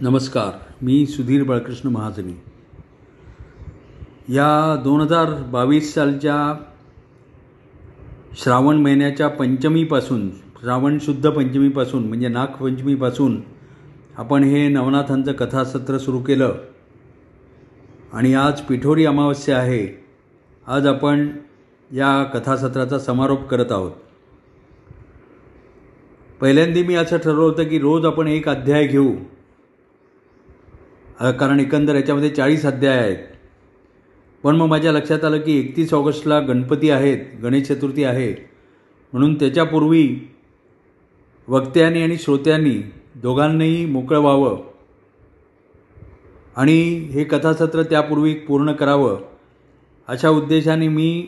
नमस्कार मी सुधीर बाळकृष्ण महाजनी. या दोन हजार बावीस सालच्या श्रावण महिन्याच्या पंचमीपासून श्रावण शुद्ध पंचमीपासून म्हणजे नागपंचमीपासून आपण हे नवनाथांचं कथासत्र सुरू केलं. आणि आज पिठोरी अमावस्या आहे. आज आपण या कथासत्राचा समारोप करत आहोत. पहिल्यांदा मी असं ठरवलं होतं की रोज आपण एक अध्याय घेऊ. कारण एकंदर याच्यामध्ये चाळीस अध्याय आहेत. पण मग माझ्या लक्षात आलं की एकतीस ऑगस्टला गणपती आहेत गणेश चतुर्थी आहे. म्हणून त्याच्यापूर्वी वक्त्यांनी आणि श्रोत्यांनी दोघांनाही मोकळं व्हावं. आणि हे कथासत्र त्यापूर्वी पूर्ण करावं. अशा उद्देशाने मी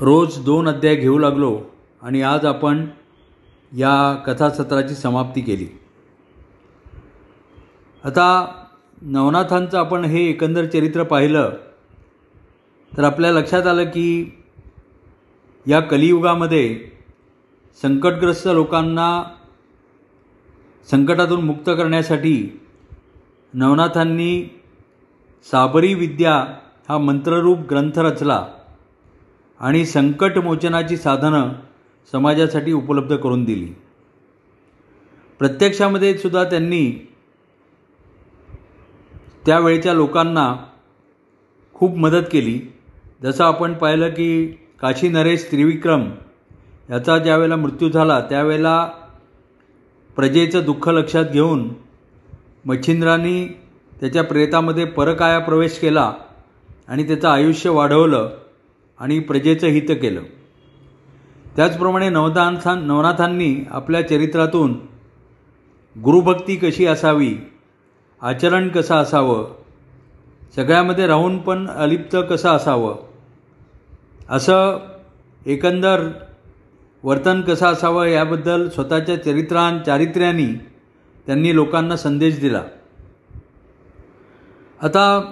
रोज दोन अध्याय घेऊ लागलो आणि आज आपण या कथासत्राची समाप्ती केली. आता नवनाथांचं आपण हे एकंदर चरित्र पाहिलं तर आपल्या लक्षात आलं की या कलियुगामध्ये संकटग्रस्त लोकांना संकटातून मुक्त करण्यासाठी नवनाथांनी साबरी विद्या हा मंत्ररूप ग्रंथ रचला आणि संकटमोचनाची साधनं समाजासाठी उपलब्ध करून दिली. प्रत्यक्षामध्ये सुद्धा त्यांनी त्यावेळच्या लोकांना खूप मदत केली. जसं आपण पाहिलं की काशी नरेश त्रिविक्रम याचा ज्यावेळेला मृत्यू झाला त्यावेळेला प्रजेचं दुःख लक्षात घेऊन मच्छिंद्रांनी त्याच्या प्रेतामध्ये परकाया प्रवेश केला आणि त्याचं आयुष्य वाढवलं आणि प्रजेचं हित केलं. त्याचप्रमाणे नवदानथान नवनाथांनी आपल्या चरित्रातून गुरुभक्ती कशी असावी आचरण कसं असावं? सगळ्यामध्ये राहून पण अलिप्त कसं असावं? असं एकंदर वर्तन कसं असावं याबद्दल स्वतःच्या चरित्रां चारित्र्यानी त्यांनी लोकांना संदेश दिला. आता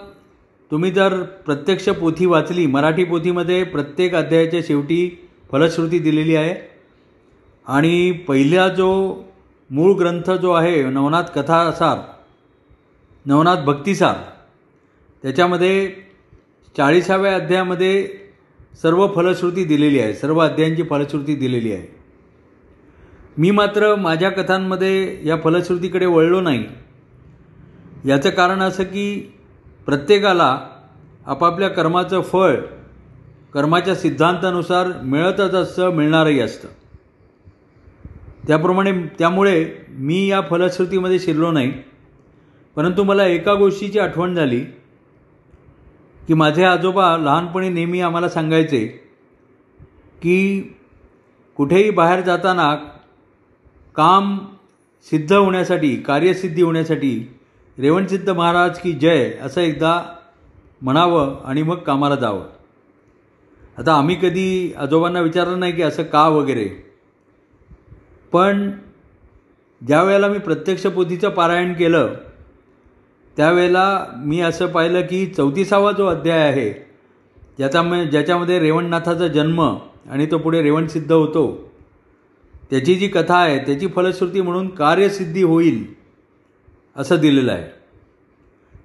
तुम्ही जर प्रत्यक्ष पोथी वाचली मराठी पोथीमध्ये प्रत्येक अध्यायाच्या शेवटी फलश्रुती दिलेली आहे. आणि पहिला जो मूळ ग्रंथ जो आहे नवनाथ कथासार नवनाथ भक्तिसार त्याच्यामध्ये चाळीसाव्या अध्यायामध्ये सर्व फलश्रुती दिलेली आहे. सर्व अध्यायांची फलश्रुती दिलेली आहे. मी मात्र माझ्या कथांमध्ये या फलश्रुतीकडे वळलो नाही. याचं कारण असं की प्रत्येकाला आपापल्या कर्माचं फळ कर्माच्या सिद्धांतानुसार मिळतच असतं मिळणारही असतं. त्याप्रमाणे त्यामुळे मी या फलश्रुतीमध्ये शिरलो नाही. परंतु मला एका गोष्टीची आठवण झाली की माझे आजोबा लहानपणी नेहमी आम्हाला सांगायचे की कुठेही बाहेर जाताना काम सिद्ध होण्यासाठी कार्यसिद्धी होण्यासाठी रेवणसिद्ध महाराज की जय असं एकदा म्हणावं आणि मग कामाला जावं. आता आम्ही कधी आजोबांना विचारलं नाही की असं का वगैरे. पण ज्या वेळेला मी प्रत्यक्ष पोथीचं पारायण केलं त्यावेळेला मी असं पाहिलं की चौतीसावा जो अध्याय आहे ज्याचा ज्याच्यामध्ये रेवणनाथाचा जन्म आणि तो पुढे रेवणसिद्ध होतो त्याची जी कथा आहे त्याची फलश्रुती म्हणून कार्यसिद्धी होईल असं दिलेलं आहे.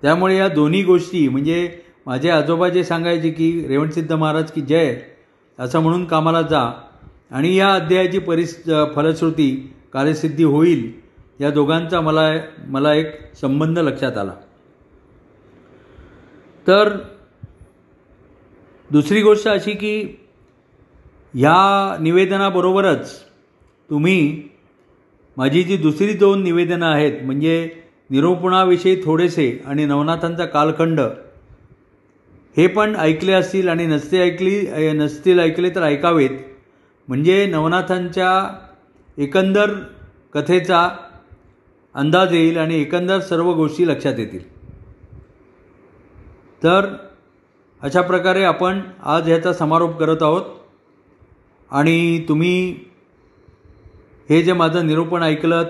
त्यामुळे या दोन्ही गोष्टी म्हणजे माझे आजोबा जे सांगायचे की रेवणसिद्ध महाराज की जय असं म्हणून कामाला जा आणि या अध्यायाची परिस फलश्रुती कार्यसिद्धी होईल या दोघांचा मला मला एक संबंध लक्षात आला. तर दुसरी गोष्ट अशी की ह्या निवेदनाबरोबरच तुम्ही माझी जी दुसरी दोन निवेदनं आहेत म्हणजे निरूपणाविषयी थोडेसे आणि नवनाथांचा कालखंड हे पण ऐकले असतील आणि नसते ऐकली नसतील ऐकले तर ऐकावेत. म्हणजे नवनाथांच्या एकंदर कथेचा अंदाज येईल आणि एकंदर सर्व गोष्टी लक्षात येतील. तर अशा प्रकारे आपण आज ह्याचा समारोप करत आहोत. आणि तुम्ही हे जे माझं निरूपण ऐकलं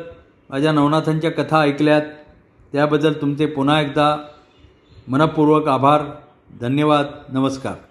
माझ्या नवनाथांच्या कथा ऐकल्यात त्याबद्दल तुमचे पुन्हा एकदा मनपूर्वक आभार धन्यवाद नमस्कार.